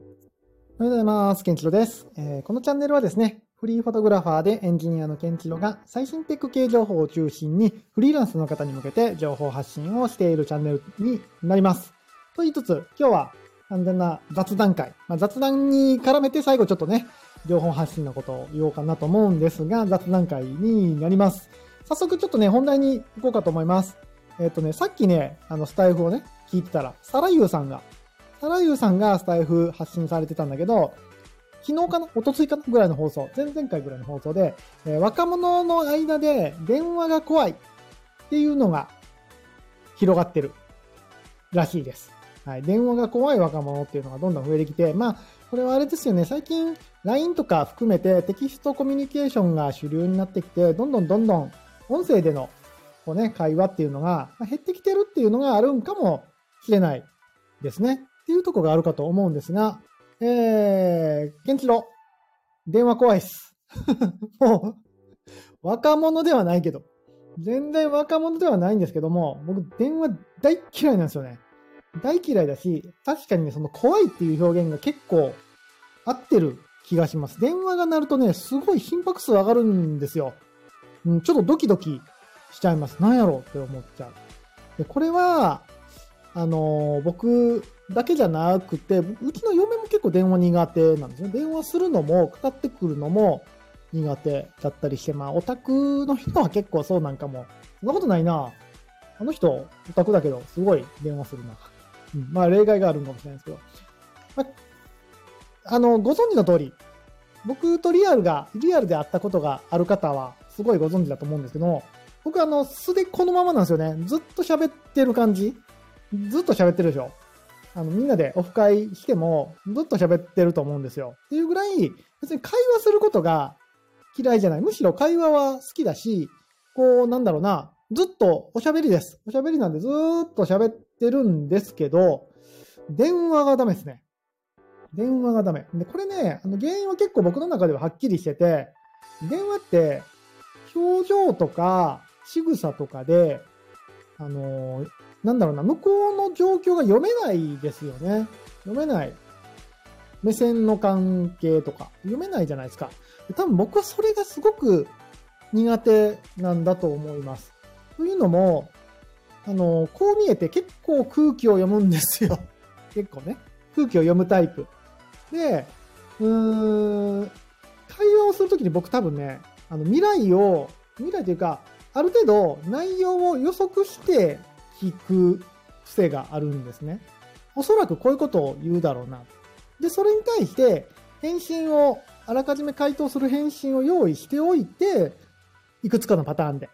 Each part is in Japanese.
おはようございます。ケンチロです、えーこのチャンネルはですね、フリーフォトグラファーでエンジニアのケンチロが最新テック系情報を中心にフリーランスの方に向けて情報発信をしているチャンネルになります。と言いつつ、今日は完全な雑談会。まあ、雑談に絡めて最後ちょっとね、情報発信のことを言おうかなと思うんですが、雑談会になります。早速ちょっとね、本題に行こうかと思います。えっ、とね、さっきね、あの、スタイフをね、聞いてたら、サラユーさんが、サラユーさんがスタイフ発信されてたんだけど、昨日かな一昨日かなぐらいの放送、前々回ぐらいの放送で、えー若者の間で電話が怖いっていうのが広がってるらしいです。はい。電話が怖い若者っていうのがどんどん増えてきて、まあ、これはあれですよね、最近 LINE とか含めてテキストコミュニケーションが主流になってきて、どんどんどんどん音声でのこうね、会話っていうのが減ってきてるっていうのがあるんかもしれないですね。っていうとこがあるかと思うんですが、えー、ケンチロ、電話怖いっす。もう、若者ではないけど、全然若者ではないんですけども、僕、電話大嫌いなんですよね。大嫌いだし、確かにね、その怖いっていう表現が結構合ってる気がします。電話が鳴るとね、すごい心拍数上がるんですよ。うん、ちょっとドキドキしちゃいます。なんやろうって思っちゃう。で、これは、あの僕だけじゃなくて、うちの嫁も結構電話苦手なんですね。電話するのも、かかってくるのも苦手だったりして、まあ、オタクの人は結構そうなんかも。そんなことないな。あの人、オタクだけど、すごい電話するな。うん、まあ、例外があるのかもしれないですけど。まあ、あの、ご存知の通り、僕とリアルが、リアルで会ったことがある方は、すごいご存知だと思うんですけど、僕あの、素でこのままなんですよね。ずっと喋ってる感じずっと喋ってるでしょあの、みんなでオフ会しても、ずっと喋ってると思うんですよ。っていうぐらい、別に会話することが嫌いじゃない。むしろ会話は好きだし、こう、なんだろうな、ずっとおしゃべりです。おしゃべりなんでずっと喋ってるんですけど、電話がダメですね。電話がダメ。で、これね、あの原因は結構僕の中でははっきりしてて、電話って、表情とか仕草とかで、あのーなんだろうな、向こうの状況が読めないですよね。読めない。目線の関係とか、読めないじゃないですか。多分僕はそれがすごく苦手なんだと思います。というのも、あの、こう見えて結構空気を読むんですよ。結構ね。空気を読むタイプ。で、うーん、会話をするときに僕多分ね、あの、未来を、未来というか、ある程度内容を予測して聞く癖があるんですね。おそらくこういうことを言うだろうな。で、それに対して、返信を、あらかじめ回答する返信を用意しておいて、いくつかのパターンで。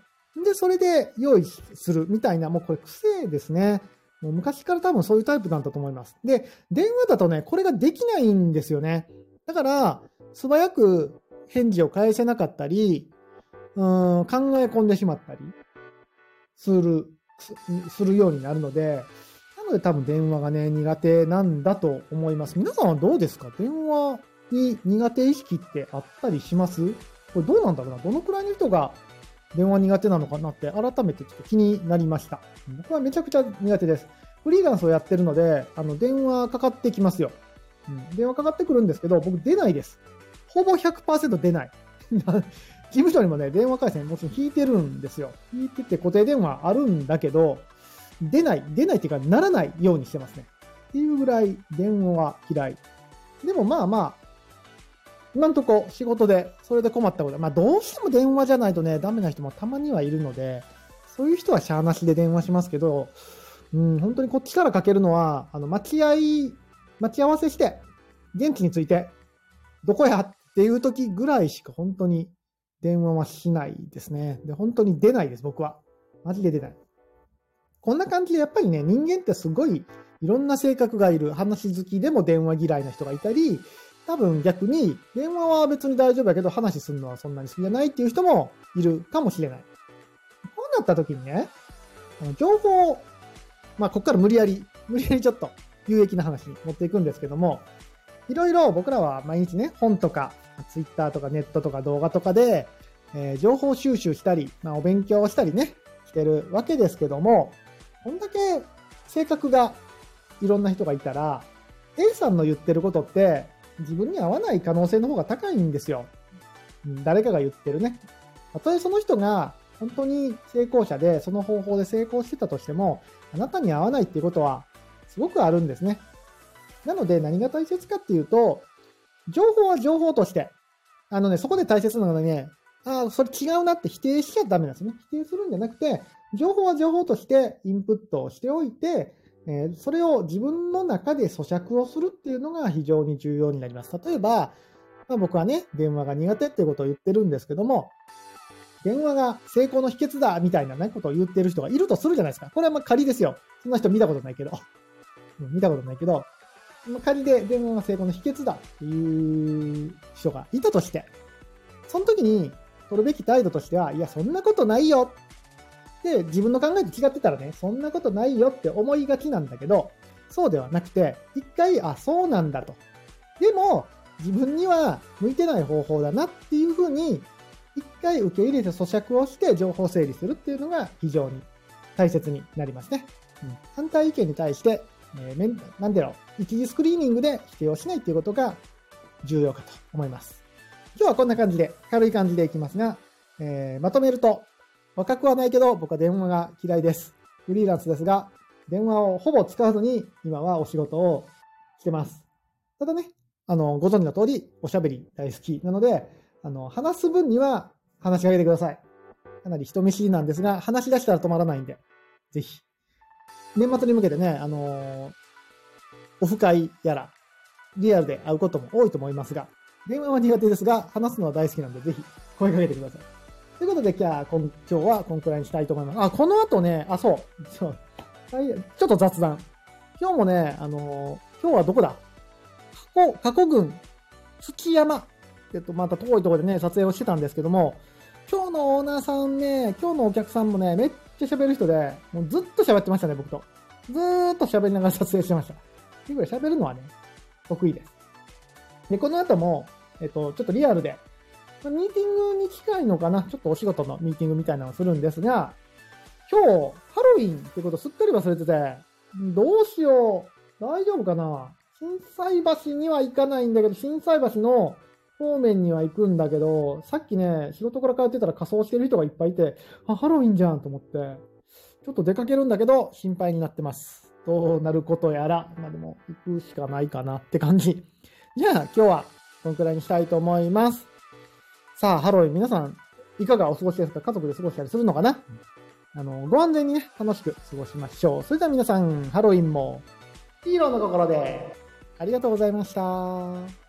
で、それで用意するみたいな、もうこれ癖ですね。もう昔から多分そういうタイプなんだと思います。で、電話だとね、これができないんですよね。だから、素早く返事を返せなかったり、うん、考え込んでしまったりする、するようになるので、なので多分電話がね、苦手なんだと思います。皆さんはどうですか？電話に苦手意識ってあったりします？これどうなんだろうな？どのくらいの人が電話苦手なのかなって改めてちょっと気になりました。僕はめちゃくちゃ苦手です。フリーランスをやってるので、あの、電話かかってきますよ。うん、電話かかってくるんですけど、僕出ないです。ほぼ100%出ない。事務所にもね、電話回線もちろん引いてるんですよ。引いてて固定電話あるんだけど、出ない、出ないっていうか、ならないようにしてますね。っていうぐらい電話は嫌い。でもまあまあ、今んとこ仕事で、それで困ったこと、まあどうしても電話じゃないとね、ダメな人もたまにはいるので、そういう人はしゃーなしで電話しますけど、うん、本当にこっちからかけるのは、あの、待ち合い、待ち合わせして、現地について、どこやっていう時ぐらいしか本当に電話はしないですね。で、本当に出ないです、僕は。マジで出ない。こんな感じでやっぱりね、人間ってすごいいろんな性格がいる。話好きでも電話嫌いな人がいたり、多分逆に電話は別に大丈夫だけど話するのはそんなに好きじゃないっていう人もいるかもしれない。こうなった時にね、あの情報を、まあここから無理やり、無理やりちょっと有益な話に持っていくんですけども、いろいろ僕らは毎日ね、本とか、ツイッターとかネットとか動画とかで、えー情報収集したり、まあ、お勉強したりね、してるわけですけども、こんだけ性格がいろんな人がいたら、A さんの言ってることって自分に合わない可能性の方が高いんですよ。誰かが言ってるね。たとえその人が本当に成功者で、その方法で成功してたとしても、あなたに合わないっていうことはすごくあるんですね。なので何が大切かっていうと、情報は情報として、あのね、そこで大切なのはね、ああ、それ違うなって否定しちゃダメなんですね。否定するんじゃなくて、情報は情報としてインプットをしておいて、えー、それを自分の中で咀嚼をするっていうのが非常に重要になります。例えば、まあ、僕はね、電話が苦手っていうことを言ってるんですけども、電話が成功の秘訣だみたいなね、ことを言ってる人がいるとするじゃないですか。これはまあ仮ですよ。そんな人見たことないけど。見たことないけど、ま仮で電話が成功の秘訣だっていう人がいたとして、その時に取るべき態度としては、いや、そんなことないよって自分の考えと違ってたらね、そんなことないよって思いがちなんだけど、そうではなくて、一回、あ、そうなんだと。でも、自分には向いてない方法だなっていうふうに、一回受け入れて咀嚼をして情報整理するっていうのが非常に大切になりますね。うん、反対意見に対して、えー、なんだろう、一時スクリーニングで否定をしないっていうことが重要かと思います。今日はこんな感じで、軽い感じでいきますが、えー、まとめると、若くはないけど僕は電話が嫌いです。フリーランスですが、電話をほぼ使わずに今はお仕事をしてます。ただね、あの、ご存知の通り、おしゃべり大好きなので、あの、話す分には話しかけてください。かなり人見知りなんですが、話し出したら止まらないんで、ぜひ。年末に向けてね、あのー、オフ会やら、リアルで会うことも多いと思いますが、電話は苦手ですが、話すのは大好きなんで、ぜひ声かけてください。ということで、じゃあ、今日はこんくらいにしたいと思います。あ、この後ね、あ、そう。ちょちょっと雑談。今日もね、あのー、今日はどこだ？過去、過去郡、土山。えっと、また遠いところでね、撮影をしてたんですけども、今日のオーナーさんね、今日のお客さんもね、めっちゃ喋る人で、もうずっと喋ってましたね、僕と。ずーっと喋りながら撮影してました。結構喋るのはね、得意です。で、この後も、えっと、ちょっとリアルで、ミーティングに近いのかなちょっとお仕事のミーティングみたいなのをするんですが、今日、ハロウィンってことすっかり忘れてて、どうしよう。大丈夫かな震災橋には行かないんだけど、震災橋の方面には行くんだけど、さっきね、仕事から帰ってたら仮装してる人がいっぱいいて、あ、ハロウィンじゃんと思って、ちょっと出かけるんだけど、心配になってます。どうなることやら、まあでも、行くしかないかなって感じ。じゃあ、今日は、このくらいにしたいと思います。さあ、ハロウィン皆さん、いかがお過ごしですか？家族で過ごしたりするのかな？あの、ご安全にね、楽しく過ごしましょう。それでは皆さん、ハロウィンも、ヒーローの心で、ありがとうございました。